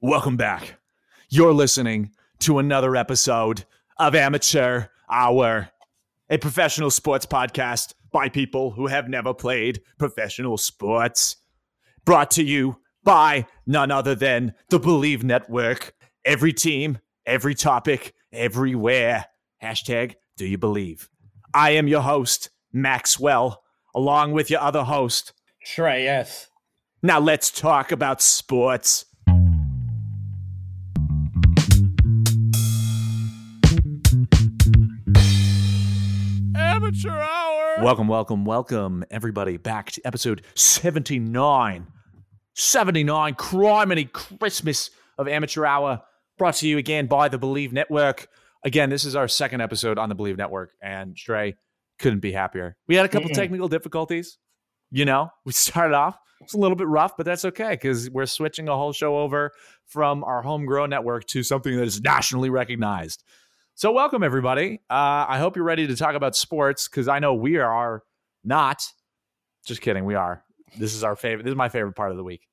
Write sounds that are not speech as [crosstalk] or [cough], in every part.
Welcome back. You're listening to another episode of Amateur Hour, a professional sports podcast by people who have never played professional sports. Brought to you by none other than the Believe Network. Every team, every topic, everywhere. Hashtag do you believe? I am your host, Maxwell, along with your other host. Trey, yes. Now let's talk about sports. Amateur hour. Welcome, welcome, welcome, everybody, back to episode 79. 79, criminy Christmas of Amateur Hour, brought to you again by the Believe Network. Again, this is our second episode on the Believe Network, and Stray couldn't be happier. We had a couple Mm-mm. technical difficulties. You know, we [laughs] started off, it's a little bit rough, but that's okay because we're switching a whole show over from our homegrown network to something that is nationally recognized. So, welcome everybody. Uh, I hope you're ready to talk about sports because I know we are not. Just kidding, we are. This is our favorite. This is my favorite part of the week.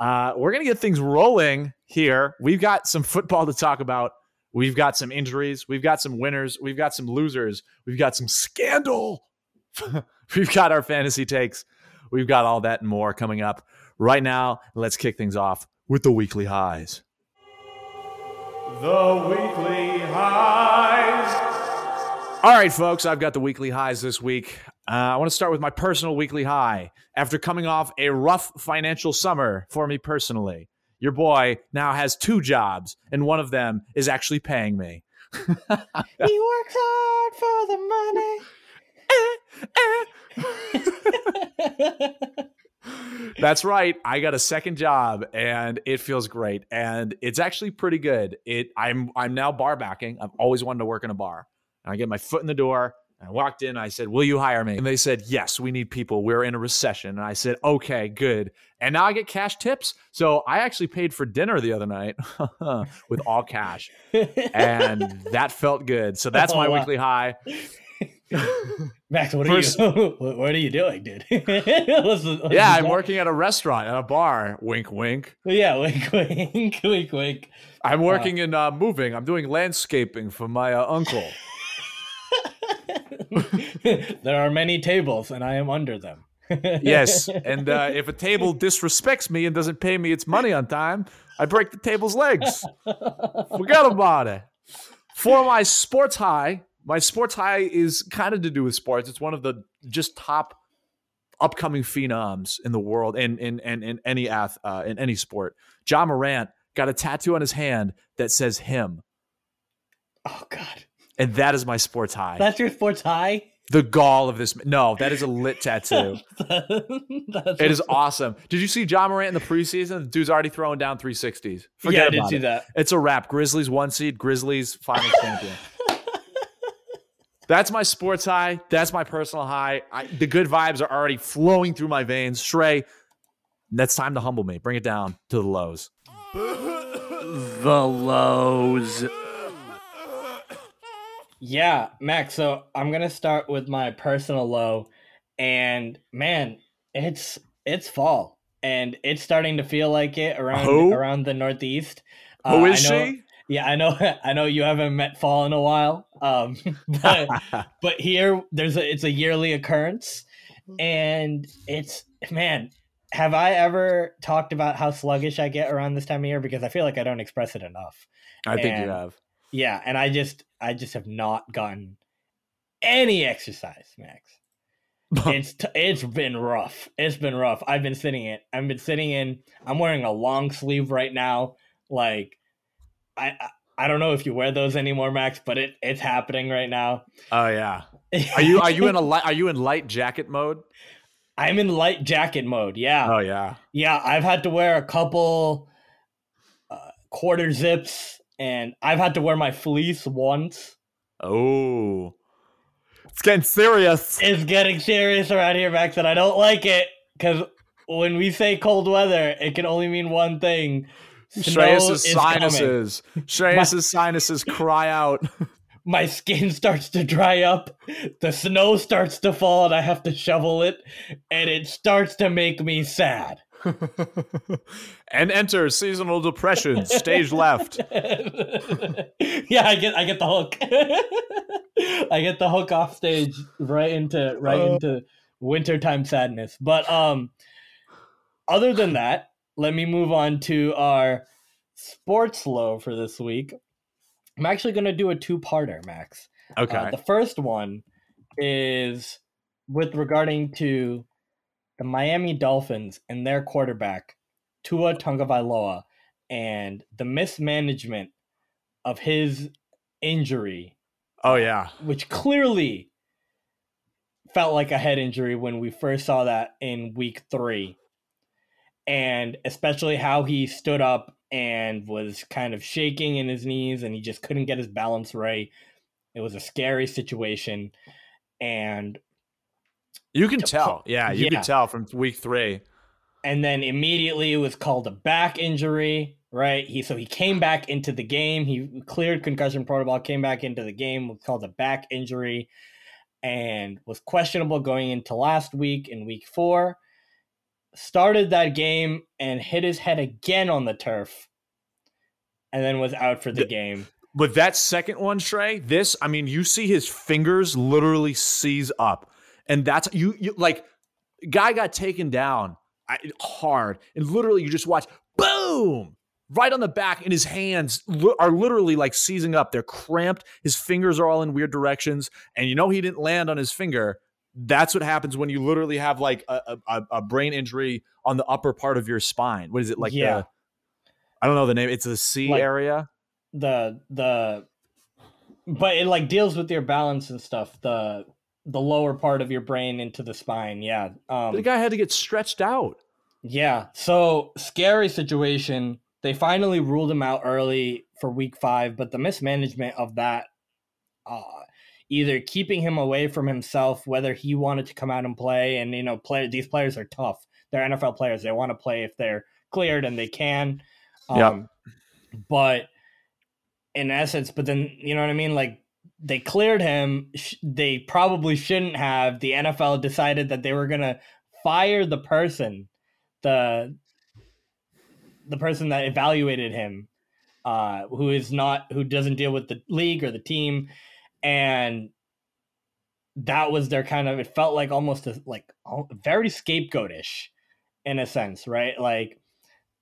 Uh, we're gonna get things rolling here. We've got some football to talk about. We've got some injuries. We've got some winners. We've got some losers. We've got some scandal. [laughs] We've got our fantasy takes. We've got all that and more coming up right now. Let's kick things off with the weekly highs. The weekly highs. All right, folks, I've got the weekly highs this week. Uh, I want to start with my personal weekly high. After coming off a rough financial summer for me personally, your boy now has two jobs, and one of them is actually paying me. [laughs] He works hard for the money. [laughs] [laughs] That's right. I got a second job and it feels great. And it's actually pretty good. It I'm I'm now bar backing. I've always wanted to work in a bar. And I get my foot in the door. And I walked in. I said, Will you hire me? And they said, Yes, we need people. We're in a recession. And I said, Okay, good. And now I get cash tips. So I actually paid for dinner the other night [laughs] with all cash. [laughs] And that felt good. So that's my Oh, wow. weekly high. [laughs] Max, what First- are you? [laughs] what are you doing, dude? [laughs] The- what's Yeah, I'm working at a restaurant, at a bar. Wink, wink. Yeah, wink, wink, wink, wink. I'm working in uh, moving. I'm doing landscaping for my uh, uncle. there are many tables, and I am under them. yes, and uh, if a table disrespects me and doesn't pay me its money on time, I break the table's legs. Forget about it. For my sports high, my sports high is kind of to do with sports. It's one of the just top upcoming phenoms in the world in in in, in any ath uh, in any sport. Ja Morant got a tattoo on his hand that says him, oh God, and that is my sports high. that's your sports high. the gall of this. No, that is a lit [laughs] tattoo. That's It is awesome. Did you see Ja Morant in the preseason? The dude's already throwing down 360s. Forget yeah, I did see it. that. It's a wrap. Grizzlies one seed, Grizzlies final [laughs] champion. That's my sports high. That's my personal high. I, the good vibes are already flowing through my veins. Shrey, that's time to humble me. Bring it down to the lows. the lows. Yeah, Max. So I'm gonna start with my personal low, and man, it's it's fall, and it's starting to feel like it around Who? around the Northeast. Who Uh, is I know, she? Yeah, I know. [laughs] I know you haven't met fall in a while. Um, [laughs] but [laughs] but here there's a it's a yearly occurrence, and it's man. Have I ever talked about how sluggish I get around this time of year? Because I feel like I don't express it enough. I think you have. Yeah, and I just I just have not gotten any exercise, Max. it's t- it's been rough. It's been rough. I've been sitting in. I've been sitting in. I'm wearing a long sleeve right now. Like, I I, I don't know if you wear those anymore, Max, but it it's happening right now. Oh yeah. Are you are you in a light are you in light jacket mode? [laughs] I'm in light jacket mode. Yeah, Oh yeah. yeah. I've had to wear a couple uh, quarter zips, and I've had to wear my fleece once. Oh. It's getting serious. It's getting serious around here, Max, and I don't like it because when we say cold weather, it can only mean one thing. Snow Shreyas's sinuses. Shreyas's sinuses cry out. [laughs] my skin starts to dry up, the snow starts to fall, and I have to shovel it, and it starts to make me sad. [laughs] and enter seasonal depression, stage left. [laughs] yeah, I get I get the hook. I get the hook off stage right into right Uh. into wintertime sadness. But um other than that, let me move on to our sports low for this week. I'm actually going to do a two-parter, Max. Okay. Uh, the first one is with regarding to the Miami Dolphins and their quarterback, Tua Tagovailoa, and the mismanagement of his injury, oh yeah. which clearly felt like a head injury when we first saw that in week three. And especially how he stood up and was kind of shaking in his knees and he just couldn't get his balance right. It was a scary situation. And You can tell. Yeah, you Yeah. can tell from week three. and then immediately it was called a back injury, right? He so he came back into the game. He cleared concussion protocol, came back into the game, was called a back injury, and was questionable going into last week in week four. Started that game and hit his head again on the turf, and then was out for the The- game. But that second one, Trey, this, I mean, you see his fingers literally seize up. And that's you, you like, guy got taken down hard. And literally, you just watch, boom, right on the back. And his hands are literally like seizing up. They're cramped. His fingers are all in weird directions. And you know, he didn't land on his finger. That's what happens when you literally have like a, a, a brain injury on the upper part of your spine. What is it like? Yeah. The, I don't know the name. It's the C Like- area. the the but it like deals with your balance and stuff the the lower part of your brain into the spine yeah um the guy had to get stretched out. yeah so scary situation they finally ruled him out early for week five but the mismanagement of that uh either keeping him away from himself whether he wanted to come out and play and you know play these players are tough. They're nfl players. They want to play if they're cleared and they can. Um Yep. but in essence but then you know what i mean? Like they cleared him. Sh- they probably shouldn't have. The nfl decided that they were going to fire the person the the person that evaluated him uh who is not who doesn't deal with the league or the team and that was their kind of it felt like almost a, like very scapegoatish in a sense right? Like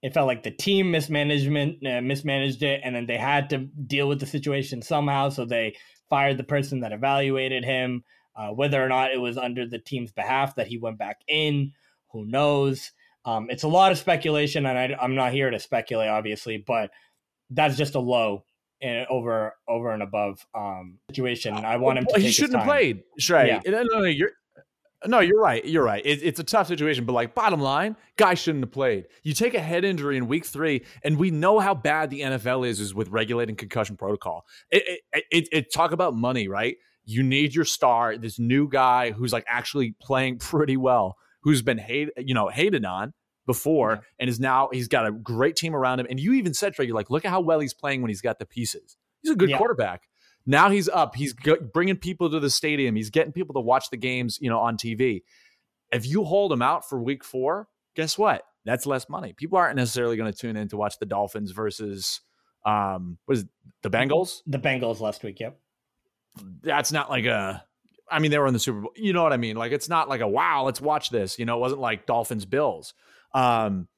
it felt like the team mismanagement uh, mismanaged it and then they had to deal with the situation somehow so they fired the person that evaluated him uh, whether or not it was under the team's behalf that he went back in who knows? Um, it's a lot of speculation and I, i'm not here to speculate obviously but that's just a low in, over over and above um, situation i want him to Well, he shouldn't have played. Shrey. Yeah. No, no, no, you're no, you're right. You're right. It, it's a tough situation, but like bottom line, guy shouldn't have played. You take a head injury in week three, and we know how bad the NFL is is with regulating concussion protocol. It, it, it, it talk about money, right? You need your star, this new guy who's like actually playing [laughs] pretty well, who's been hate, you know, hated on before, Yeah. and is now he's got a great team around him. And you even said, Trey, you're like, look at how well he's playing when he's got the pieces. He's a good Yeah. quarterback. Now he's up. He's g- bringing people to the stadium. He's getting people to watch the games, you know, on TV. If you hold him out for week four, guess what? That's less money. People aren't necessarily going to tune in to watch the Dolphins versus um was the Bengals. the bengals last week yep That's not like a I mean, they were in the Super Bowl. You know what I mean? Like it's not like a wow, let's watch this. You know, it wasn't like Dolphins Bills. Um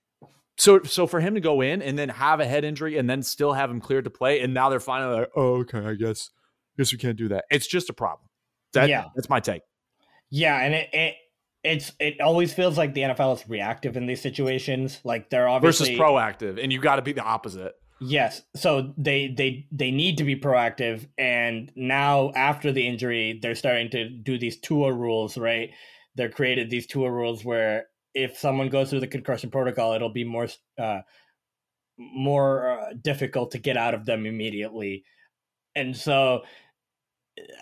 so so for him to go in and then have a head injury and then still have him cleared to play, and now they're finally like, oh, okay, I guess I guess we can't do that. It's just a problem. That, Yeah. that's my take. Yeah, and it, it it's it always feels like the NFL is reactive in these situations. Like they're obviously Versus proactive, and you got to be the opposite. Yes, so they they they need to be proactive, and now after the injury, they're starting to do these tour rules. Right, they're created these tour rules where if someone goes through the concussion protocol, it'll be more uh, more uh, difficult to get out of them immediately, and so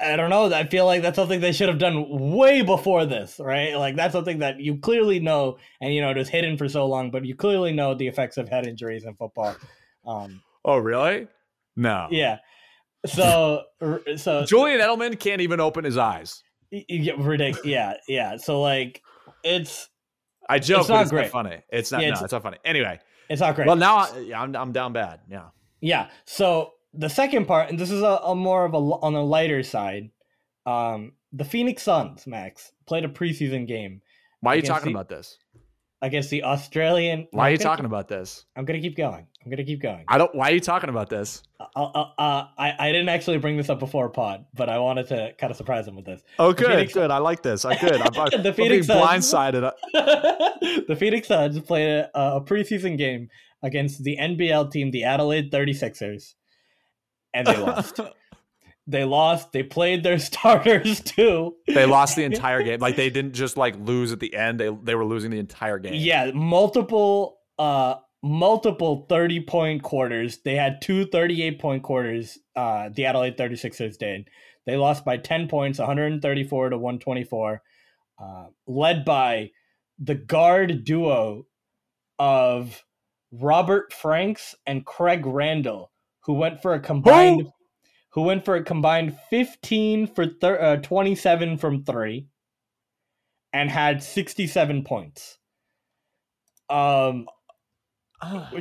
I don't know. I feel like that's something they should have done way before this, right? Like that's something that you clearly know, and you know it was hidden for so long, but you clearly know the effects of head injuries in football. Um, Oh, really? No. yeah, So so Julian Edelman can't even open his eyes. y- you get ridiculous. Yeah, yeah. So like it's I joke, It's but not it's great. not funny. It's not. Yeah, no, it's- it's, not funny. Anyway, it's not great. well now I, yeah, I'm I'm down bad. Yeah. Yeah. So the second part, and this is a, a more of a on a lighter side. Um, the Phoenix Suns, Max, played a preseason game Why are you talking the- about this? Against the Australian. Why are I'm you gonna talking about this? I'm gonna keep going. I'm gonna keep going. I don't. Why are you talking about this? Uh, uh, uh, I I didn't actually bring this up before pod, but I wanted to kind of surprise him with this. Oh, good, Phoenix- good. I like this. I good. I'm, [laughs] I'm, The I'm Phoenix Suns. blindsided. [laughs] the Phoenix Suns played a, a preseason game against the NBL team, the Adelaide 36ers, and they lost. [laughs] they lost. They played their [laughs] starters too. They lost the entire [laughs] game. Like they didn't just like lose at the end. They they were losing the entire game. Yeah, multiple uh multiple 30 point quarters. They had two 38 point quarters uh the Adelaide 36ers did. They lost by 10 points, 134 to 124. Uh led by the guard duo of Robert Franks and Craig Randall who went for a combined who went for a combined 15 for thir- uh, 27 from 3 and had 67 points. Um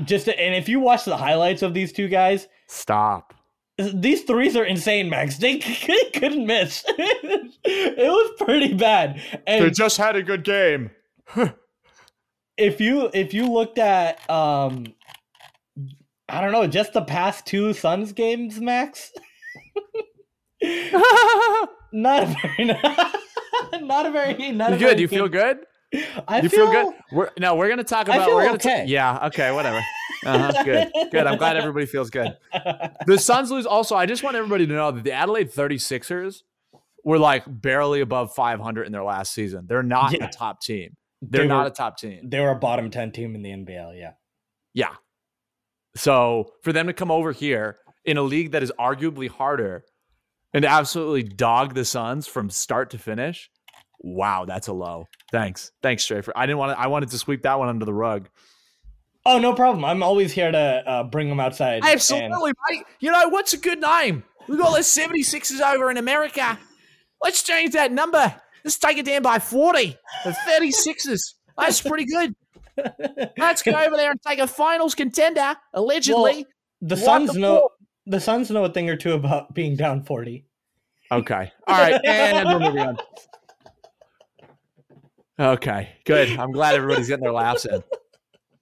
just and if you watch the highlights of these two guys, Stop. these threes are insane, Max. They, [laughs] they couldn't miss. [laughs] it was pretty bad. And They just had a good game. [laughs] if you if you looked at um I don't know, just the past two Suns games, Max. [laughs] [laughs] not a very not a very not You a good? You feel good? I You feel good? We're no. We're gonna talk about. feel we're gonna ta- okay. yeah. Okay. Whatever. Uh-huh, good. Good. I'm glad everybody feels good. The Suns lose. Also, I just want everybody to know that the Adelaide 36ers were like barely above 500 in their last season. They're not Yeah. a top team. They're They not were- a top team. They were a bottom ten team in the NBL, yeah. Yeah. So for them to come over here in a league that is arguably harder and absolutely dog the Suns from start to finish, wow, that's a low. Thanks, thanks, Strafer. I didn't want to. I wanted to sweep that one under the rug. Oh, no problem. I'm always here to uh, bring them outside. and- Absolutely, mate. You know what's a good name? We've got the 76ers over in America. Let's change that number. Let's take it down by 40. The 36ers. That's pretty good. [laughs] Let's go over there and take a finals contender, allegedly. the What Suns the know? The Suns know a thing or two about being down 40. Okay. All right. [laughs] And we're moving on. Okay. Good. I'm glad everybody's getting their laughs in.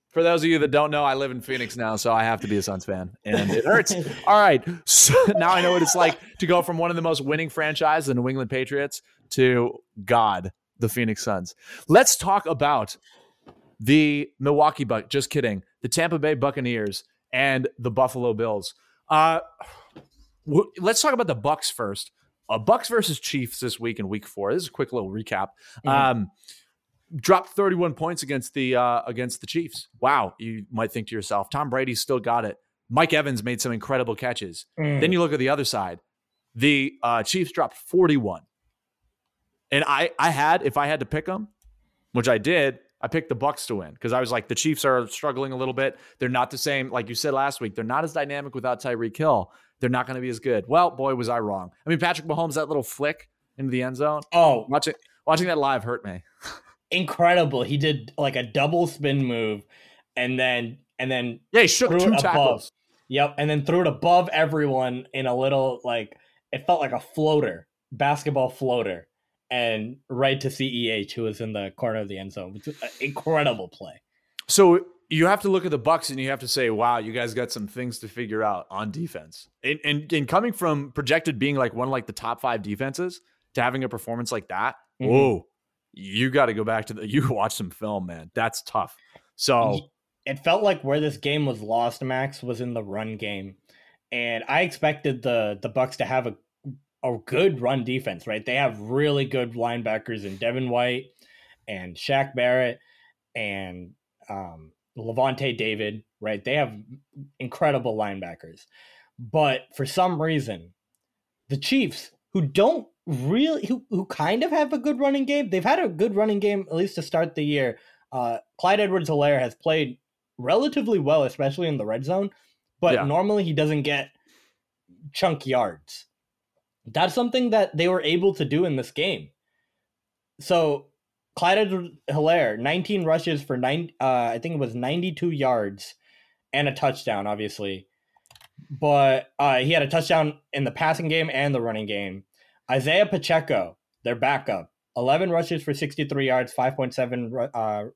For those of you that don't know, I live in Phoenix now, so I have to be a Suns fan, and it hurts. [laughs] All right. So [laughs] now I know what it's like to go from one of the most winning franchises, the New England Patriots, to God, the Phoenix Suns. Let's talk about the Milwaukee Buck. Just kidding. The Tampa Bay Buccaneers and the Buffalo Bills. Uh, w- let's talk about the Bucks first. Uh, Bucks versus Chiefs this week in Week Four. This is a quick little recap. Mhm. Um, dropped 31 points against the uh, against the Chiefs. Wow, you might think to yourself, Tom Brady's still got it. Mike Evans made some incredible catches. Mm. Then you look at the other side. The uh, Chiefs dropped 41. And I I had if I had to pick them, which I did, I picked the Bucks to win because I was like the Chiefs are struggling a little bit. They're not the same like you said last week. They're not as dynamic without Tyreek Hill. They're not going to be as good. Well, boy, was I wrong. I mean, Patrick Mahomes that little flick into the end zone. oh, Watching watching that live hurt me. [laughs] incredible. He did like a double spin move and then and then Yeah, he shook two it above. tackles. yep, and then threw it above everyone in a little like it felt like a floater, basketball floater. And right to CEH, who was in the corner of the end zone. Which was an incredible play. So you have to look at the Bucks and you have to say, "Wow, you guys got some things to figure out on defense." And and, and coming from projected being like one of like the top five defenses to having a performance like that, Mhm. whoa, you got to go back to the. [laughs] You watch some film, man. That's tough. So it felt like where this game was lost, Max, was in the run game, and I expected the the Bucks to have a a good run defense. Right, they have really good linebackers in Devin White and Shaq Barrett and um, Lavonte David. Right, they have incredible linebackers, but for some reason, the Chiefs, who don't really, who who kind of have a good running game, they've had a good running game at least to start the year. Uh, Clyde Edwards-Helaire has played relatively well, especially in the red zone. But Yeah. normally he doesn't get chunk yards. That's something that they were able to do in this game. So Clyde Helaire, 19 rushes for nine, uh, I think it was 92 yards and a touchdown, obviously. But uh, he had a touchdown in the passing game and the running game. Isaiah Pacheco, their backup, 11 rushes for 63 yards, 5.7 uh,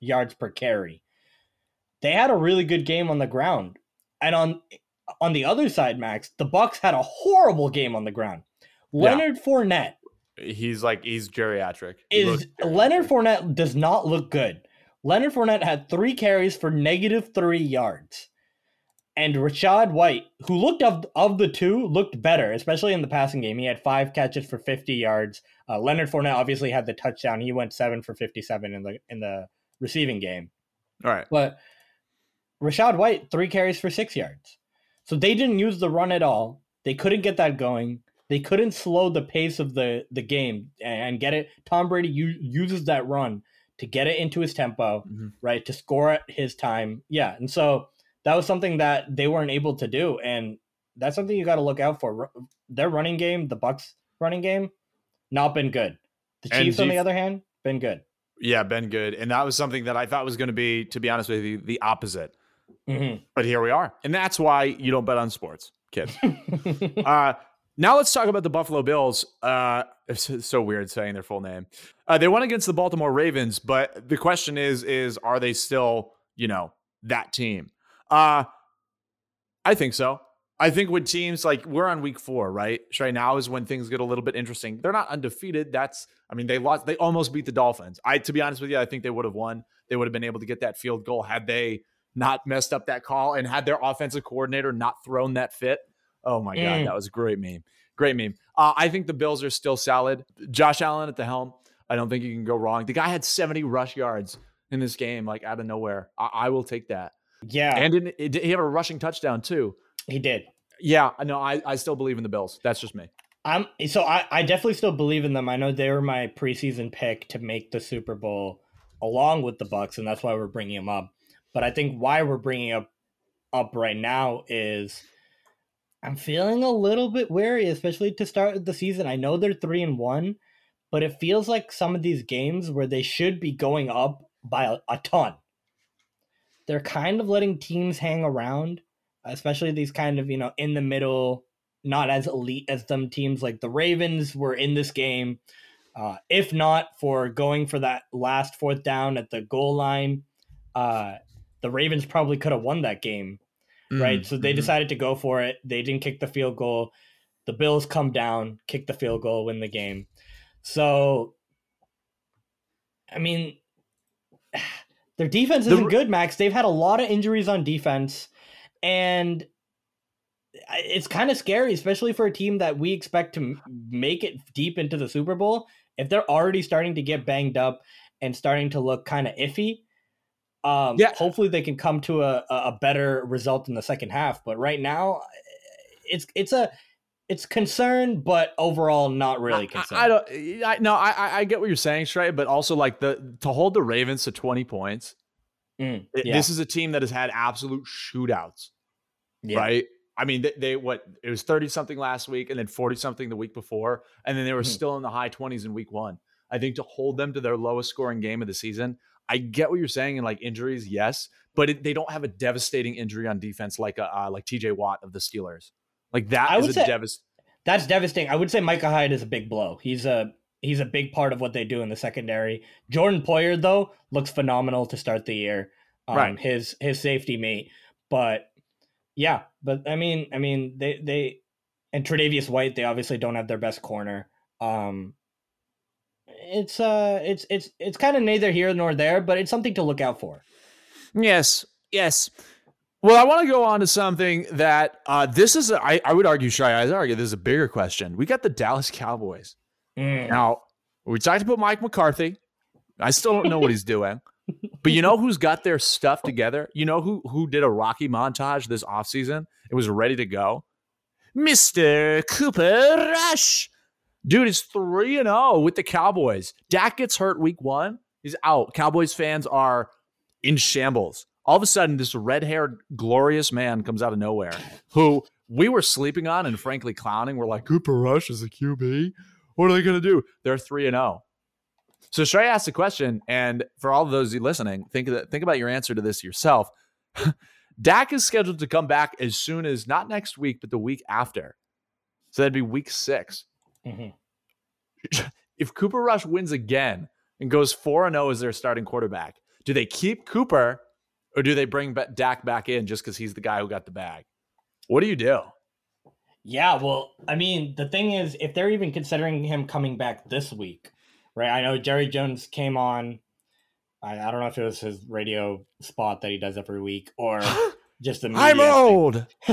yards per carry. They had a really good game on the ground. And on on the other side, Max, the Bucks had a horrible game on the ground. Leonard yeah. Fournette. He's like he's geriatric. He is geriatric. Leonard Fournette does not look good. Leonard Fournette had three carries for negative three yards. And Rachaad White, who looked of, of the two, looked better, especially in the passing game. He had five catches for 50 yards. Uh, Leonard Fournette obviously had the touchdown. He went seven for 57 in the in the receiving game. All right. But Rachaad White, three carries for six yards. So they didn't use the run at all. They couldn't get that going. They couldn't slow the pace of the, the game and get it. Tom Brady u- uses that run to get it into his tempo, mm-hmm. right? To score at his time. Yeah. And so that was something that they weren't able to do. And that's something you got to look out for. Their running game, the Bucks running game, not been good. The Chiefs, on the other hand, been good. Yeah, been good. And that was something that I thought was going to be, to be honest with you, the opposite. Mm-hmm. But here we are. And that's why you don't bet on sports, kids. [laughs] uh, now let's talk about the Buffalo Bills. Uh, it's so weird saying their full name. Uh, they won against the Baltimore Ravens, but the question is, is are they still, you know, that team? Uh, I think so. I think when teams like we're on week four, right? Right now is when things get a little bit interesting. They're not undefeated. That's, I mean, they lost, they almost beat the Dolphins. I, to be honest with you, I think they would have won. They would have been able to get that field goal had they not messed up that call and had their offensive coordinator not thrown that fit. Oh my God, mm. that was a great meme. Great meme. Uh, I think the Bills are still solid. Josh Allen at the helm. I don't think you can go wrong. The guy had 70 rush yards in this game, like out of nowhere. I, I will take that. Yeah. And did, did he have a rushing touchdown too? He did. Yeah. No, I, I still believe in the Bills. That's just me. I'm so I, I definitely still believe in them. I know they were my preseason pick to make the Super Bowl along with the Bucks, and that's why we're bringing them up. But I think why we're bringing up up right now is I'm feeling a little bit wary, especially to start the season. I know they're three and one, but it feels like some of these games where they should be going up by a, a ton. They're kind of letting teams hang around, especially these kind of you know in the middle, not as elite as them teams like the Ravens were in this game. Uh, if not for going for that last fourth down at the goal line, uh, the Ravens probably could have won that game, mm, right? So they mm-hmm. decided to go for it. They didn't kick the field goal. The Bills come down, kick the field goal, win the game. So, I mean, [sighs] their defense isn't the, good, Max. They've had a lot of injuries on defense, and it's kind of scary, especially for a team that we expect to make it deep into the Super Bowl. If they're already starting to get banged up and starting to look kind of iffy, um, yeah. Hopefully, they can come to a, a better result in the second half. But right now, it's it's a it's concern, but overall not really concerned. I, I don't. I, no, I I get what you're saying, straight. But also, like the to hold the Ravens to 20 points. Mm, yeah. This is a team that has had absolute shootouts, yeah. right? I mean, they, they, what it was 30 something last week, and then 40 something the week before, and then they were mm-hmm. still in the high 20s in week one. I think to hold them to their lowest scoring game of the season, I get what you're saying and like injuries, yes, but it, they don't have a devastating injury on defense like a uh, like T.J. Watt of the Steelers. Like that I is a devastating. That's devastating. I would say Micah Hyde is a big blow. He's a he's a big part of what they do in the secondary. Jordan Poyer though looks phenomenal to start the year. Um, right. His his safety mate, but yeah, but I mean, I mean they they and Tre'Davious White they obviously don't have their best corner. Um, it's uh it's it's it's kind of neither here nor there, but it's something to look out for. Yes, yes. Well, I want to go on to something that uh, this is. A, I, I would argue, Shy. I argue this is a bigger question. We got the Dallas Cowboys. Mm. Now we tried to put Mike McCarthy. I still don't know what he's doing. [laughs] But you know who's got their stuff together? You know who who did a Rocky montage this offseason? It was ready to go. Mr. Cooper Rush. Dude, it's 3 and 0 with the Cowboys. Dak gets hurt week 1. He's out. Cowboys fans are in shambles. All of a sudden, this red haired, glorious man comes out of nowhere [laughs] who we were sleeping on and frankly clowning. We're like, Cooper Rush is a QB. What are they going to do? They're 3 and 0. So Shrey asked the question, and for all of those listening, think that, think about your answer to this yourself. [laughs] Dak is scheduled to come back as soon as not next week, but the week after. So that'd be week 6 Mhm. [laughs] If Cooper Rush wins again and goes 4 and 0 as their starting quarterback, do they keep Cooper or do they bring Dak back in just because he's the guy who got the bag? What do you do? Yeah, well, I mean, the thing is, if they're even considering him coming back this week, right? I know Jerry Jones came on. I, I don't know if it was his radio spot that he does every week or [laughs] just the I'm old. [laughs]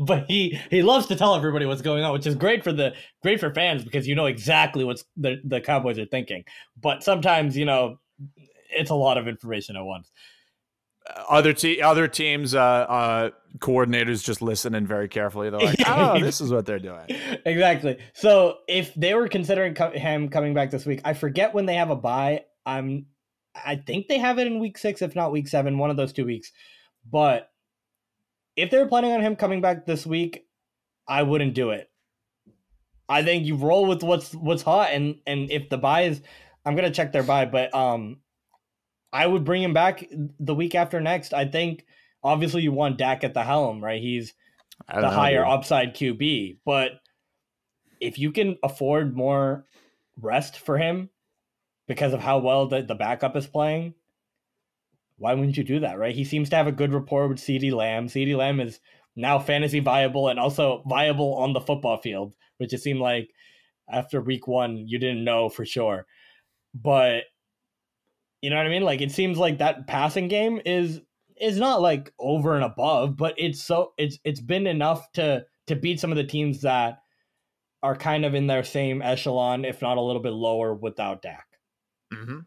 but he he loves to tell everybody what's going on, which is great for the great for fans because you know exactly what's the the Cowboys are thinking. But sometimes you know it's a lot of information at once. Other te- other teams, uh, uh, coordinators just listening very carefully. They're like, [laughs] "Oh, this is what they're doing." exactly. So if they were considering co- him coming back this week, I forget when they have a bye. I'm, I think they have it in week six, if not week seven, one of those two weeks. But if they're planning on him coming back this week, I wouldn't do it. I think you roll with what's what's hot, and and if the bye is, I'm gonna check their bye, but um, I would bring him back the week after next. I think obviously you want Dak at the helm, right? He's the know, higher dude. upside QB. But if you can afford more rest for him because of how well the, the backup is playing, why wouldn't you do that, right? He seems to have a good rapport with CeeDee Lamb. CeeDee Lamb is now fantasy viable and also viable on the football field, which it seemed like after week one you didn't know for sure. But you know what I mean? Like it seems like that passing game is is not like over and above, but it's so it's it's been enough to to beat some of the teams that are kind of in their same echelon, if not a little bit lower, without Dak. Mhm.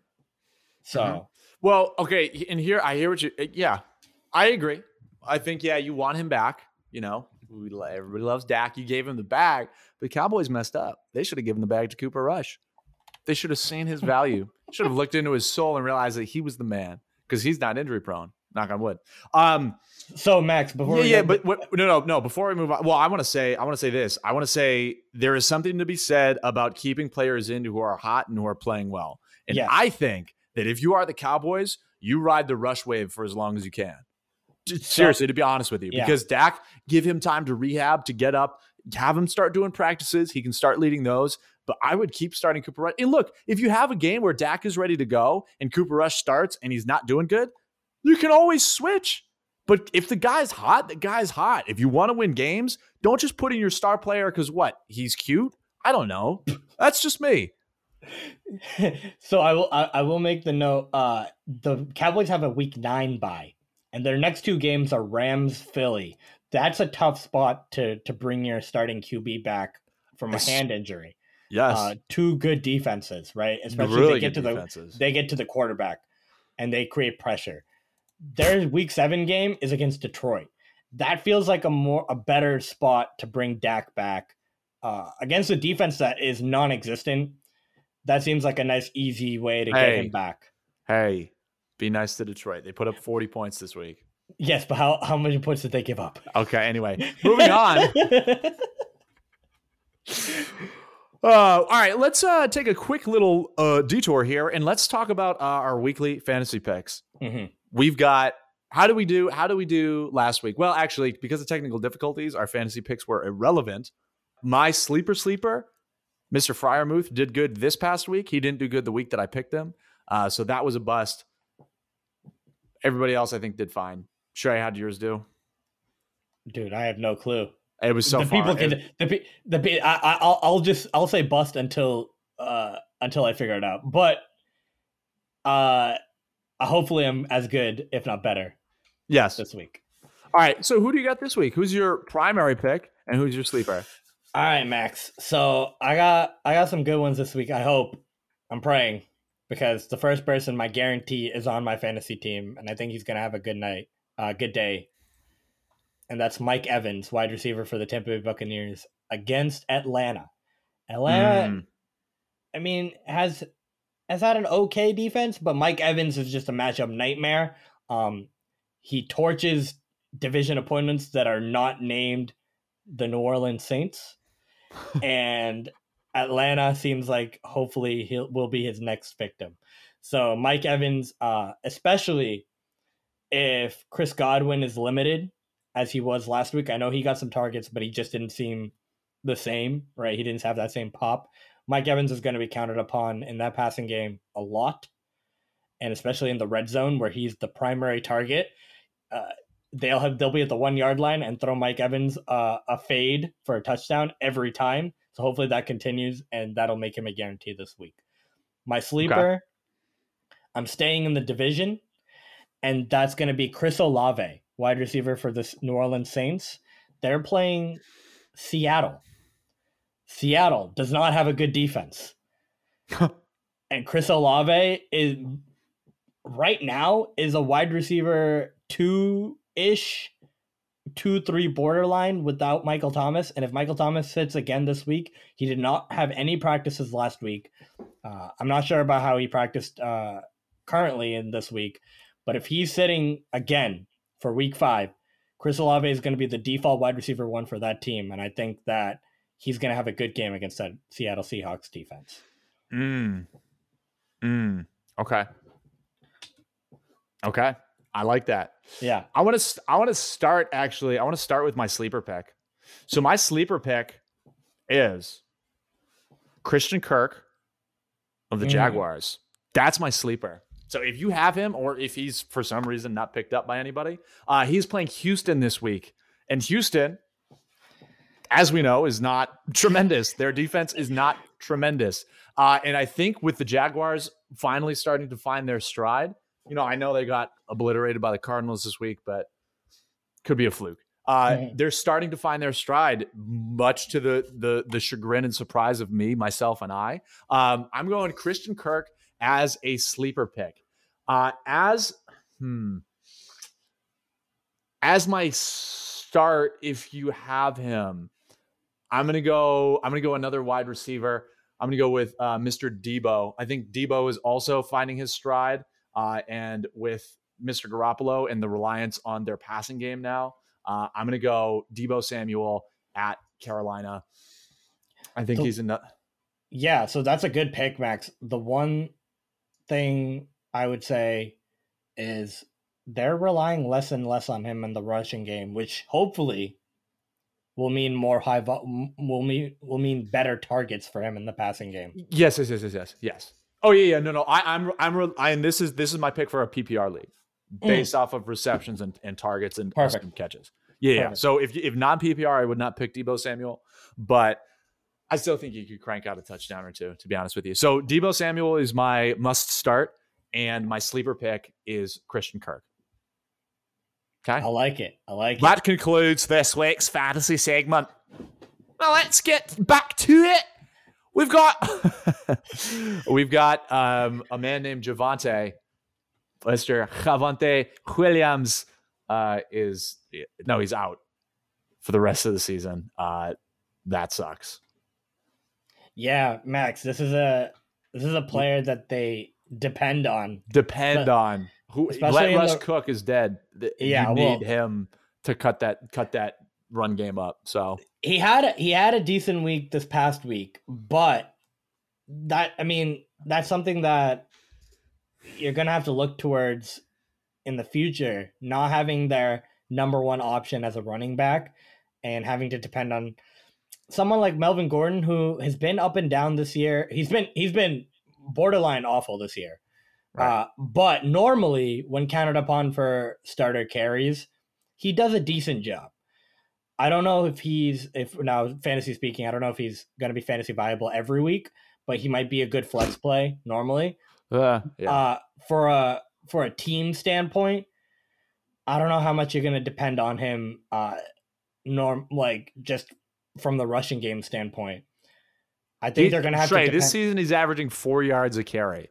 So Mhm. Well, okay, and here I hear what you. uh, Yeah, I agree. I think yeah, you want him back. You know, we, everybody loves Dak. You gave him the bag, but the Cowboys messed up. They should have given the bag to Cooper Rush. They should have seen his value. should have looked into his soul and realized that he was the man because he's not injury prone. Knock on wood. Um, so Max, before yeah, we yeah, but what, no, no, no. Before we move on, well, I want to say, I want to say this. I want to say there is something to be said about keeping players in who are hot and who are playing well. And Yes. I think that if you are the Cowboys, you ride the rush wave for as long as you can. Seriously, to be honest with you, Yeah. because Dak, give him time to rehab, to get up, have him start doing practices. He can start leading those. But I would keep starting Cooper Rush. And look, if you have a game where Dak is ready to go and Cooper Rush starts and he's not doing good, you can always switch. But if the guy's hot, the guy's hot. If you want to win games, don't just put in your star player because what? He's cute? I don't know. That's just me. [laughs] so I will I, I will make the note. Uh, the Cowboys have a week nine bye, and their next two games are Rams Philly. That's a tough spot to to bring your starting QB back from a hand injury. Yes. Uh, two good defenses, right? Especially if really they get to the defenses. they get to the quarterback and they create pressure. Their week seven game is against Detroit. That feels like a more a better spot to bring Dak back uh, against a defense that is non-existent. That seems like a nice, easy way to get him back. hey, be nice to Detroit. They put up 40 points this week. Yes, but how how many points did they give up? Okay, anyway, moving on. [laughs] Uh, all right, let's uh, take a quick little uh, detour here and let's talk about uh, our weekly fantasy picks. Mhm. We've got how do we do how do we do last week? Well, actually, because of technical difficulties, our fantasy picks were irrelevant. My sleeper sleeper, Mr. Freiermuth, did good this past week. He didn't do good the week that I picked him, uh, so that was a bust. Everybody else, I think, did fine. Shrey, how'd yours do? Dude, I have no clue. It was so the far. people can the pe- the pe- I, I I'll, I'll just I'll say bust until uh until I figure it out. But uh hopefully I'm as good if not better yes. this week. All right. So who do you got this week? Who's your primary pick and who's your sleeper? All right, Max. So I got I got some good ones this week. I hope. I'm praying because the first person my guarantee is on my fantasy team, and I think he's gonna have a good night, uh, good day. And that's Mike Evans, wide receiver for the Tampa Bay Buccaneers against Atlanta. Atlanta, Mm. I mean, has has had an okay defense, but Mike Evans is just a matchup nightmare. Um, he torches division opponents that are not named the New Orleans Saints, and Atlanta seems like hopefully he will be his next victim. So Mike Evans, uh, especially if Chris Godwin is limited as he was last week. I know he got some targets, but he just didn't seem the same, right? He didn't have that same pop. Mike Evans is going to be counted upon in that passing game a lot, and especially in the red zone where he's the primary target. Uh, they'll have they'll be at the one yard line and throw Mike Evans uh, a fade for a touchdown every time. So hopefully that continues, and that'll make him a guarantee this week. My sleeper, okay. I'm staying in the division, and that's going to be Chris Olave, wide receiver for the New Orleans Saints. They're playing Seattle. Seattle does not have a good defense. [laughs] and Chris Olave is right now is a wide receiver two ish, two three borderline without Michael Thomas. And if Michael Thomas sits again this week, he did not have any practices last week. Uh, I'm not sure about how he practiced uh, currently in this week, but if he's sitting again for week five, Chris Olave is going to be the default wide receiver one for that team. And I think that he's going to have a good game against that Seattle Seahawks defense. Mm. Mm. Okay. Okay. I like that. Yeah. I want to I want to start actually I want to start with my sleeper pick. So my sleeper pick is Christian Kirk of the mm. Jaguars. That's my sleeper. So if you have him, or if he's for some reason not picked up by anybody, uh, he's playing Houston this week, and Houston, as we know, is not [laughs] tremendous. Their defense is not tremendous, uh, and I think with the Jaguars finally starting to find their stride, you know, I know they got obliterated by the Cardinals this week, but could be a fluke. Uh, mm-hmm. They're starting to find their stride, much to the the the chagrin and surprise of me, myself, and I. Um, I'm going Christian Kirk as a sleeper pick. Uh, as hmm, as my start, if you have him, I'm gonna go. I'm gonna go another wide receiver. I'm gonna go with uh, Mr. Deebo. I think Deebo is also finding his stride, uh, and with Mr. Garoppolo and the reliance on their passing game now, uh, I'm gonna go Deebo Samuel at Carolina. I think he's in the. Yeah, so that's a good pick, Max. The one thing I would say is they're relying less and less on him in the rushing game, which hopefully will mean more high vo- will mean will mean better targets for him in the passing game. Yes, yes, yes, yes, yes, yes. Oh yeah, yeah. No, no. I, I'm, I'm, I, and this is this is my pick for a PPR league, mm. based mm. off of receptions and, and targets and Perfect. catches. Yeah, yeah. So if if non PPR, I would not pick Deebo Samuel, but I still think you could crank out a touchdown or two. To be honest with you, so Deebo Samuel is my must start and my sleeper pick is Christian Kirk. Okay. I like it. I like that it. That concludes this week's fantasy segment. Now let's get back to it. We've got [laughs] we've got um, a man named Javonte, Mr. Javonte Williams uh, is no, he's out for the rest of the season. Uh, that sucks. Yeah, Max, this is a this is a player that they depend on. Depend but, on who let Russ the, Cook is dead. Yeah, you need well, him to cut that cut that run game up. So he had a, he had a decent week this past week, but that I mean that's something that you're gonna have to look towards in the future. Not having their number one option as a running back and having to depend on someone like Melvin Gordon who has been up and down this year. He's been he's been borderline awful this year. Right. Uh, but normally, when counted upon for starter carries, he does a decent job. I don't know if he's if now fantasy speaking, I don't know if he's going to be fantasy viable every week, but he might be a good flex play normally. Uh, yeah. uh, for a for a team standpoint, I don't know how much you're going to depend on him. Uh, norm like just from the rushing game standpoint. I think he, they're going to have Trey, to. Depend- this season, he's averaging four yards a carry.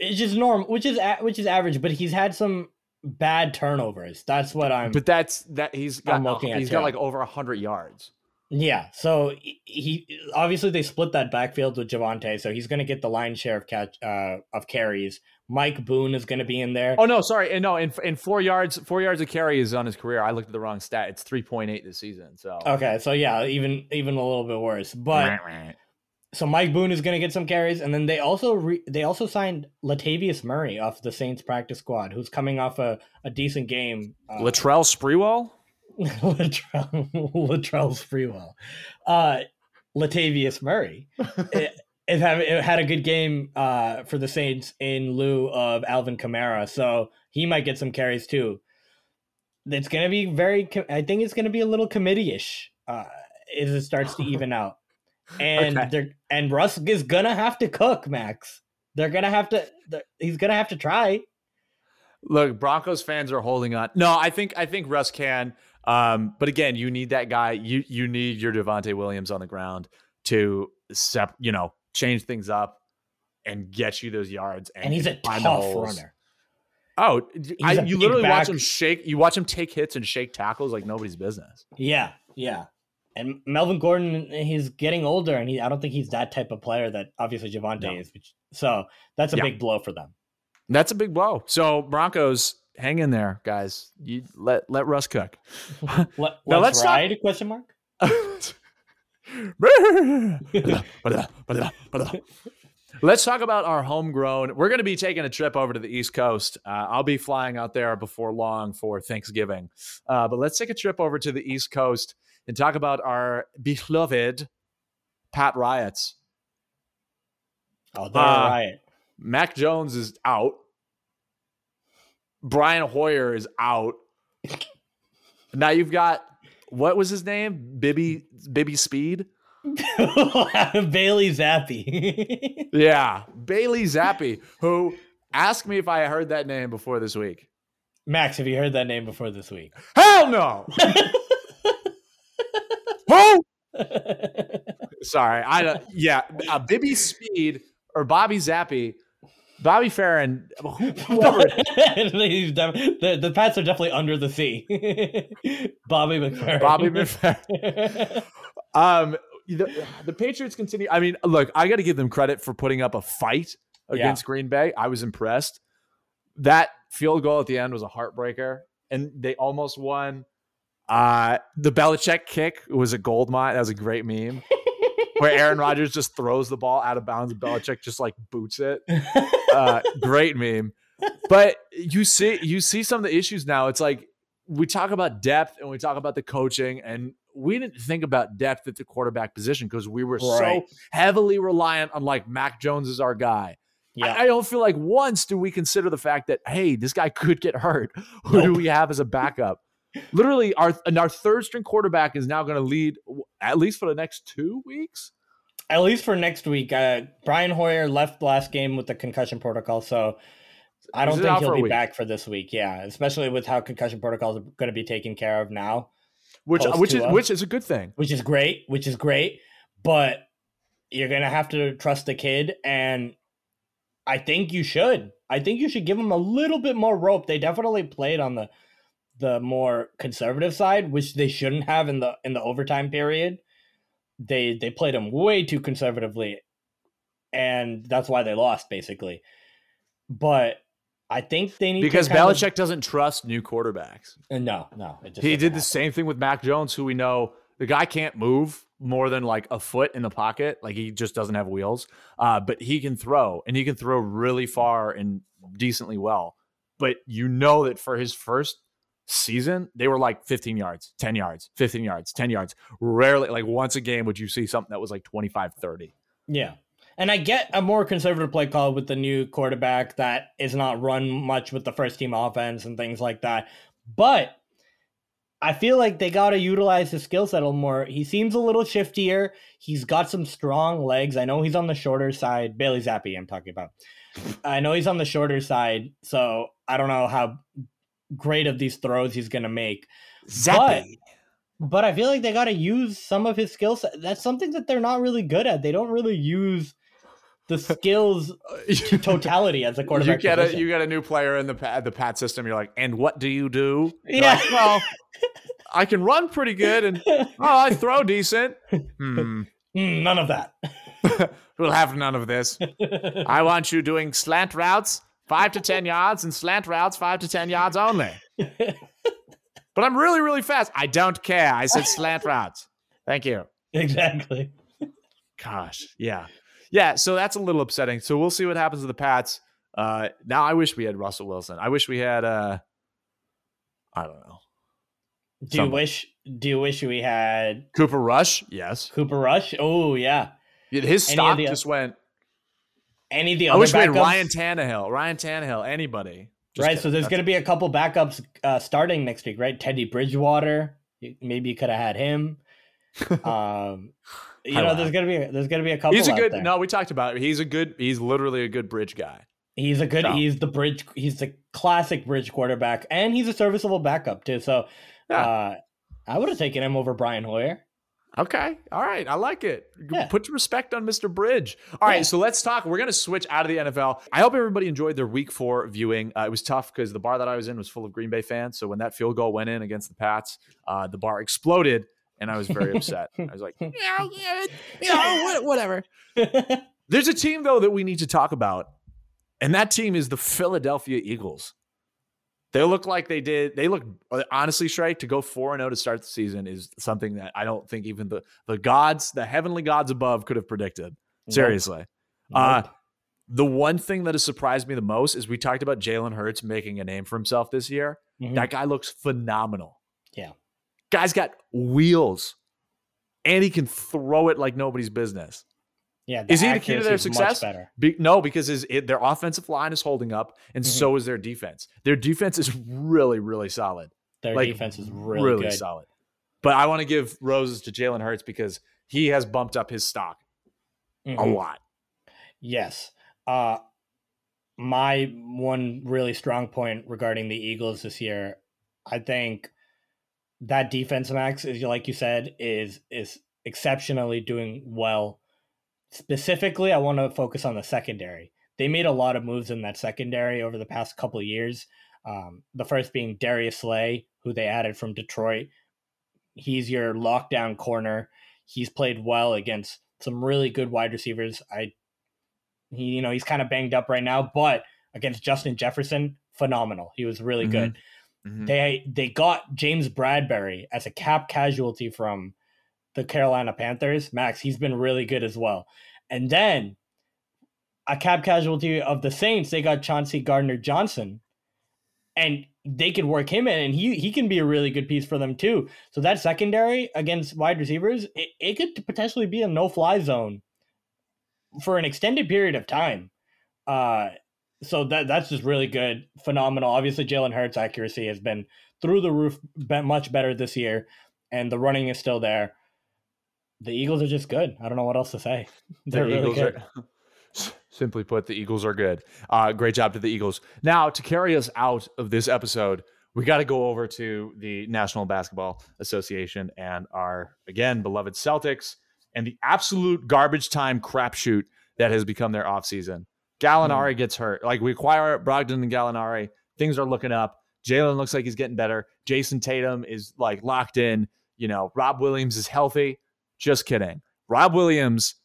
It's just norm, which is which is average, but he's had some bad turnovers. That's what I'm. But that's that he's got. I'm looking he's got like over hundred yards. Yeah, so he obviously they split that backfield with Javonte, so he's going to get the lion's share of catch uh, of carries, Mike Boone is going to be in there. Oh no, sorry, and no, in in four yards, four yards of carry is on his career. I looked at the wrong stat. It's three point eight this season. So Okay, so yeah, even even a little bit worse. But so Mike Boone is going to get some carries, and then they also re- they also signed Latavius Murray off the Saints practice squad, who's coming off a, a decent game. Uh, Latrell Sprewell. [laughs] Latrell Latrell Sprewell, uh, Latavius Murray. [laughs] it, it, have, it had a good game uh, for the Saints in lieu of Alvin Kamara, so he might get some carries too. It's going to be very. I think it's going to be a little committee-ish uh, as it starts to even out, and Okay. they're and Russ is gonna have to cook Max. They're gonna have to. He's gonna have to try. Look, Broncos fans are holding on. No, I think I think Russ can. Um, but again, you need that guy. You you need your Javonte Williams on the ground to sep, you know, change things up and get you those yards. And, And he's a tough holes. runner. Oh, I, you literally back. watch him shake. You watch him take hits and shake tackles like nobody's business. Yeah, yeah. And Melvin Gordon, he's getting older, and he I don't think he's that type of player that obviously Javonte No. is. Which, so that's a Yeah. big blow for them. That's a big blow. So Broncos, hang in there, guys. You let let Russ cook. [laughs] Let, [laughs] Now, let's, let's talk- Question mark. [laughs] Let's talk about our homegrown. We're going to be taking a trip over to the East Coast. Uh, I'll be flying out there before long for Thanksgiving. Uh, but let's take a trip over to the East Coast and talk about our beloved Pat Riots. Oh, they're Uh, riot. Mac Jones is out. Brian Hoyer is out. [laughs] now you've got what was his name? Bibby Bibby Speed. [laughs] Bailey Zappe. [laughs] Yeah, Bailey Zappe, who asked me if I heard that name before this week. Max, have you heard that name before this week? Hell no. Who? [laughs] Sorry, I don't. Yeah, uh, Bibby Speed or Bobby Zappe, Bobby Farron, who, whoever. [laughs] The, the Pats are definitely under the sea. [laughs] Bobby McFerrin. Bobby McFerrin. Um, the, the Patriots continue. I mean, look, I got to give them credit for putting up a fight against Green Bay. I was impressed. That field goal at the end was a heartbreaker, and they almost won. Uh, the Belichick kick was a gold mine. That was a great meme where [laughs] Aaron Rodgers just throws the ball out of bounds and Belichick just like boots it. [laughs] Uh, great meme. But you see, you see some of the issues now. It's like we talk about depth and we talk about the coaching, and we didn't think about depth at the quarterback position because we were Right. so heavily reliant on like Mac Jones is our guy. yeah. I, I don't feel like once do we consider the fact that hey, this guy could get hurt. Who do we have as a backup? Literally, our and our third string quarterback is now going to lead at least for the next two weeks. At least for next week. Uh, Brian Hoyer left last game with the concussion protocol, so I don't think he'll be week. back for this week. Yeah, especially with how concussion protocols are going to be taken care of now, which which is which is a good thing. which is great, which is great. But you're going to have to trust the kid, and I think you should. I think you should give him a little bit more rope. They definitely played on the the more conservative side, which they shouldn't have in the in the overtime period. They they played them way too conservatively, and that's why they lost basically. But I think they need Because to kind of- Belichick doesn't trust new quarterbacks. Uh, no, no, it just He did the same thing with Mac Jones, who we know the guy can't move more than like a foot in the pocket. Like he just doesn't have wheels. Uh, but he can throw and he can throw really far and decently well. But you know that for his first season, they were like 15 yards, 10 yards, 15 yards, 10 yards. Rarely, like once a game, would you see something that was like 25, 30. Yeah. And I get a more conservative play call with the new quarterback that is not run much with the first team offense and things like that. But I feel like they got to utilize his skill set a little more. He seems a little shiftier. He's got some strong legs. I know he's on the shorter side. Bailey Zappe, I'm talking about. I know he's on the shorter side. So I don't know how great of these throws he's going to make. Zappe. But I feel like they got to use some of his skill set. That's something that they're not really good at. They don't really use the [laughs] skills to totality as a [laughs] quarterback. you get a you get a new player in the pat, the pat system. You're like, and what do you do? You're Yeah. like, well, I can run pretty good, and oh, I throw decent. Hmm. Mm, [laughs] none of that. we'll have none of this. I want you doing slant routes, five to 10 yards, and slant routes, five to 10 yards only. [laughs] But I'm really, really fast. I don't care. I said slant routes. Thank you. exactly. Gosh. Yeah. Yeah. So that's a little upsetting. So we'll see what happens to the Pats. Uh, now I wish we had Russell Wilson. I wish we had, uh, I don't know. Do you wish? Do you wish we had Cooper Rush. Yes. Cooper Rush? Oh yeah. His stock just went. Any of the I other wish we had? Ryan Tannehill. Ryan Tannehill. Anybody. Just right. So there's going to be a couple backups uh, starting next week, right? Teddy Bridgewater. Maybe you could have had him. [laughs] Um, you know, there's gonna be there's gonna be a couple. He's a good. No, we talked about it. He's a good. He's literally a good bridge guy. He's a good. No. He's the bridge. He's the classic bridge quarterback, and he's a serviceable backup too. So, Yeah. uh, I would have taken him over Brian Hoyer. Okay. All right. I like it. Yeah. Put respect on Mr. Bridge. All right. Yeah. So let's talk. We're going to switch out of the NFL. I hope everybody enjoyed their week four viewing. Uh, it was tough because the bar that I was in was full of Green Bay fans. So when that field goal went in against the Pats, uh, the bar exploded and I was very [laughs] upset. I was like, [laughs] yeah, yeah, yeah, whatever. There's a team, though, that we need to talk about. And that team is the Philadelphia Eagles. They look like they did. They look honestly straight to go four and zero to start the season is something that I don't think even the the gods, the heavenly gods above, could have predicted. Seriously, uh, Nope. the one thing that has surprised me the most is we talked about Jalen Hurts making a name for himself this year. Mhm. That guy looks phenomenal. Yeah. guy's got wheels, and he can throw it like nobody's business. Yeah, is he the key to their success? Be, no, because his it, their offensive line is holding up, and Mhm. so is their defense. Their defense is really, really solid. Their like, defense is really, good. solid. But I want to give roses to Jalen Hurts because he has bumped up his stock a Mhm. lot. Yes. Uh my one really strong point regarding the Eagles this year, I think that defense max is like you said is is exceptionally doing well. Specifically, I want to focus on the secondary. They made a lot of moves in that secondary over the past couple of years. Um, the first being Darius Slay, who they added from Detroit. He's your lockdown corner. He's played well against some really good wide receivers. I he, you know, he's kind of banged up right now, but against Justin Jefferson, phenomenal. He was really good. Mhm. They they got James Bradberry as a cap casualty from the Carolina Panthers. Max, he's been really good as well. And then a cap casualty of the Saints, they got Chauncey Gardner Johnson. And they could work him in, and he he can be a really good piece for them too. So that secondary against wide receivers, it, it could potentially be a no fly zone for an extended period of time. Uh, so that that's just really good, phenomenal. Obviously, Jalen Hurts' accuracy has been through the roof, much better this year, and the running is still there. The Eagles are just good. I don't know what else to say. [laughs] They're The really good. are- [laughs] simply put, the Eagles are good. Uh, great job to the Eagles. Now, to carry us out of this episode, we got to go over to the National Basketball Association and our, again, beloved Celtics and the absolute garbage time crapshoot that has become their offseason. Gallinari gets hurt. Like we acquire Brogdon and Gallinari, things are looking up. Jaylen looks like he's getting better. Jayson Tatum is like locked in. You know, Rob Williams is healthy. Just kidding. Rob Williams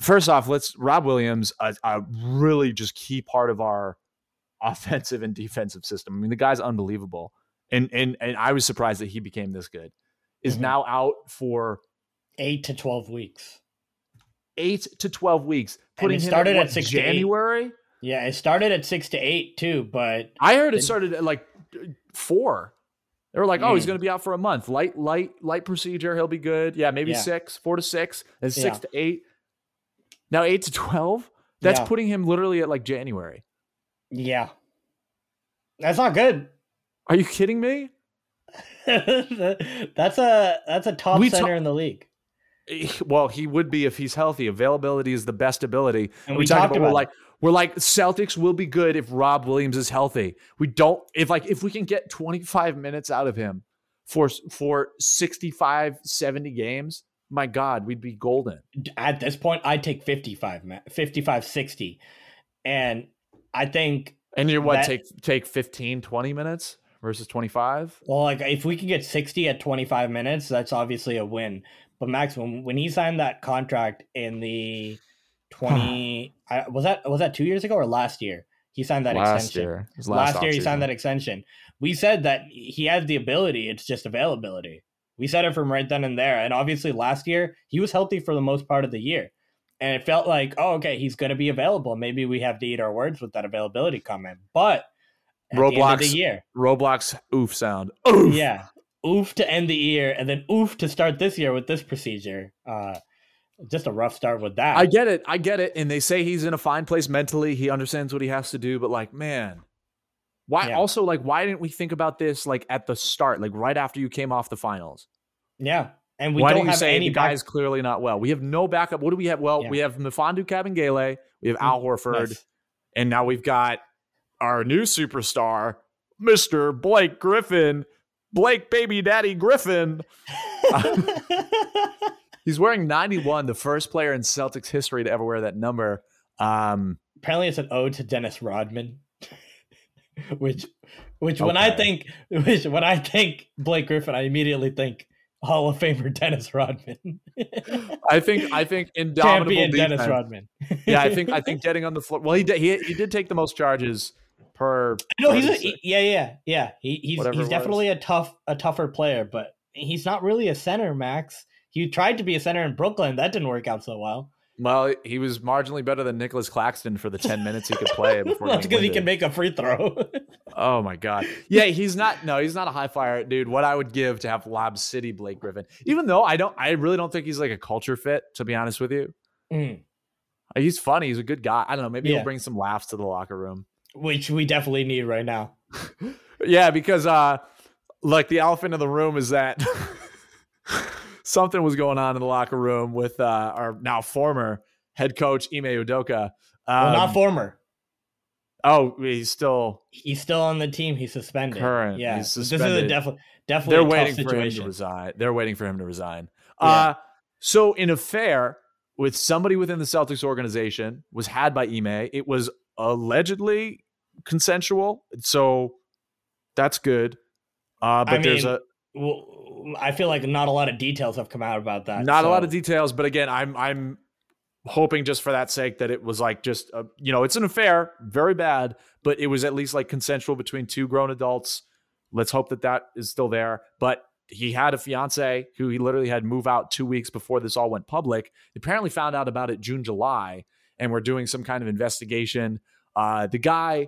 first off, let's Rob Williams, a, a really just key part of our [laughs] offensive and defensive system. I mean, the guy's unbelievable, and and and I was surprised that he became this good. Is Mhm. now out for Eight to twelve weeks. eight to twelve weeks. And Putting started at, at what, six to eight. January. Yeah, it started at six to eight too, but I heard it started at like four. They were like, "Oh, he's Mm. going to be out for a month. Light, light, light procedure. He'll be good. Yeah, maybe Yeah. six, four to six, and six Yeah. to eight. Now eight to twelve. That's Yeah. putting him literally at like January. yeah, that's not good. Are you kidding me? [laughs] that's a that's a top We ta- center in the league. Well, he would be if he's healthy. Availability is the best ability. And we, talked about, about like we're like Celtics will be good if Rob Williams is healthy. We don't if like if we can get 25 minutes out of him for for 65 70 games, my god, we'd be golden. At this point, I'd take 55, ma- 55 60. And I think, And you what That- take take 15 20 minutes versus 25? well, like if we can get 60 at 25 minutes, that's obviously a win. But Max, when, when he signed that contract in the 20, I, was that was that two years ago or last year? He signed that last extension. year. His Last, year he signed that extension. We said that he has the ability, it's just availability. We said it from right then and there. And obviously last year he was healthy for the most part of the year. And it felt like, oh, okay, he's gonna be available. Maybe we have to eat our words with that availability comment. But at the end of the year, Roblox oof sound. Oof. yeah. Oof to end the year, and then oof to start this year with this procedure. Uh, just a rough start with that. I get it. I get it. And they say he's in a fine place mentally. He understands what he has to do. But like, man, why? Yeah. Also, like, why didn't we think about this like at the start, like right after you came off the finals? yeah, and we why don't you have say any back- guy's clearly not well? We have no backup. What do we have? Well, Yeah. we have Mfiondu Kabengele, we have Al mm, Horford, Nice. and now we've got our new superstar, Mister Blake Griffin, Blake Baby Daddy Griffin. [laughs] [laughs] [laughs] He's wearing 91, the first player in Celtics history to ever wear that number. Um, Apparently, it's an ode to Dennis Rodman. [laughs] which, which when I think, which when I think Blake Griffin, I immediately think Hall of Famer Dennis Rodman, [laughs] I think I think indomitable champion Dennis. Rodman. Yeah, I think I [laughs] think getting on the floor. Well, he did, he he did take the most charges per. No, he's a, 36. yeah, yeah, yeah. He, he's Whatever he's definitely a tough a tougher player, but he's not really a center, Max. He tried to be a center in Brooklyn. That didn't work out so well. well, he was marginally better than Nicolas Claxton for the ten minutes he could play [laughs] before. That's because he can make a free throw. [laughs] Oh my god. Yeah, he's not. No, he's not a high flyer, dude. What I would give to have Lob City Blake Griffin, even though I don't, I really don't think he's like a culture fit. To be honest with you, Mm, he's funny. He's a good guy. I don't know. Maybe Yeah. he'll bring some laughs to the locker room. which we definitely need right now. [laughs] Yeah, because uh like the elephant in the room is that something was going on in the locker room with uh our now former head coach Ime Udoka. well, Um, not former. oh, he's still He's still on the team. He's suspended. Current. Yeah, He's this is a suspended. definitely definitely they're waiting for him to resign. They're waiting for him to resign. Yeah. Uh so in a fair with somebody within the Celtics organization was had by Ime. It was allegedly consensual. So that's good. Uh but I there's mean, a Well, I feel like not a lot of details have come out about that. not a lot of details but again i'm i'm hoping just for that sake that it was like just a, you know it's an affair very bad but it was at least like consensual between two grown adults. Let's hope that that is still there but he had a fiance who he literally had move out two weeks before this all went public. Apparently found out about it june july and we're doing some kind of investigation. Uh the guy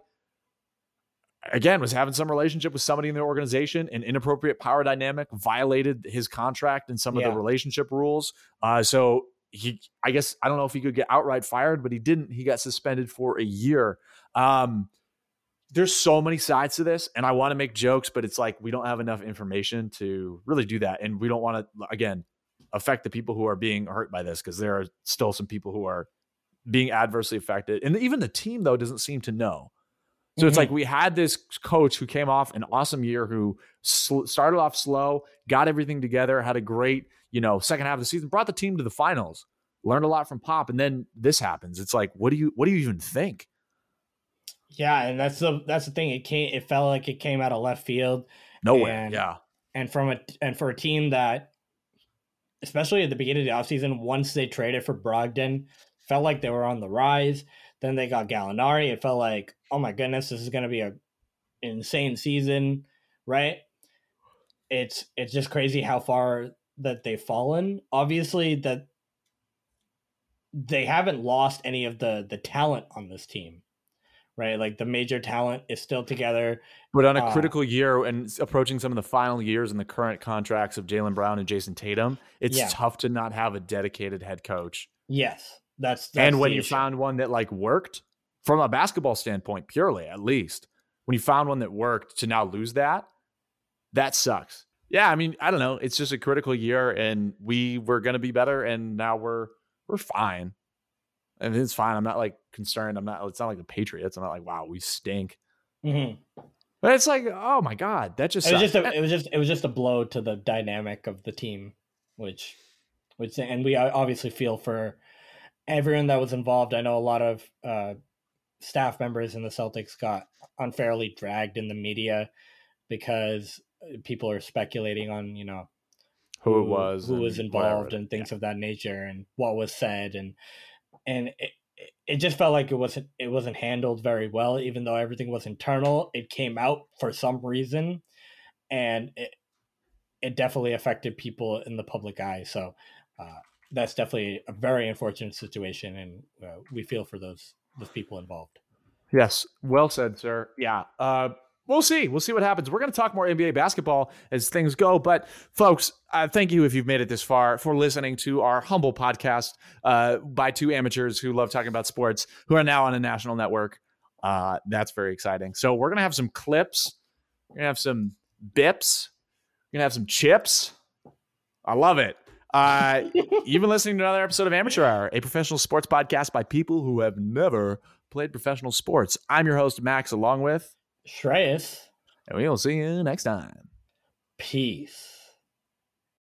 again was having some relationship with somebody in the organization an inappropriate power dynamic violated his contract and some of the relationship rules. Uh so he i guess i don't know if he could get outright fired but he didn't. He got suspended for a year. Um there's so many sides to this and i want to make jokes but it's like we don't have enough information to really do that and we don't want to again affect the people who are being hurt by this because there are still some people who are being adversely affected and even the team though doesn't seem to know so it's Mhm. like we had this coach who came off an awesome year who sl- started off slow, got everything together, had a great, you know, second half of the season, brought the team to the finals, learned a lot from Pop, and then this happens. It's like, what do you what do you even think? Yeah, and that's the that's the thing. It came. It felt like it came out of left field, Nowhere. And- yeah. and from a and for a team that, especially at the beginning of the offseason, once they traded for Brogdon, felt like they were on the rise. Then they got Gallinari. It felt like, oh my goodness, this is going to be a insane season, right? It's it's just crazy how far that they've fallen. Obviously, that they haven't lost any of the the talent on this team, right? Like the major talent is still together. But on a Uh, critical year and approaching some of the final years in the current contracts of Jaylen Brown and Jayson Tatum, it's Yeah. tough to not have a dedicated head coach. Yes, that's, that's and when you issue. found one that like worked from a basketball standpoint, purely at least, when you found one that worked to now lose that, that sucks. Yeah, I mean, I don't know. It's just a critical year, and we were going to be better, and now we're we're fine. And it's fine. I'm not like concerned. I'm not. It's not like the Patriots. I'm not like, wow, we stink. Mhm. But it's like, oh my god, that just it was sucks. just a, it was just it was just a blow to the dynamic of the team, which which and we obviously feel for everyone that was involved. I know a lot of uh, staff members in the Celtics got unfairly dragged in the media because people are speculating on you know who it was, who was involved, and things of that nature, and what was said, and and it, it just felt like it wasn't it wasn't handled very well. Even though everything was internal it came out for some reason and it it definitely affected people in the public eye. So uh, that's definitely a very unfortunate situation and uh, we feel for those those people involved Yes, well said, sir. Yeah, uh, we'll see. We'll see what happens. We're going to talk more NBA basketball as things go. But, folks, uh, thank you if you've made it this far for listening to our humble podcast uh, by two amateurs who love talking about sports, who are now on a national network. Uh, that's very exciting. So, we're going to have some clips. We're going to have some bips. We're going to have some chips. I love it. Uh, you've been listening to another episode of Amateur Hour, a professional sports podcast by people who have never played professional sports. I'm your host, Max, along with Shreyas. And we'll see you next time. Peace.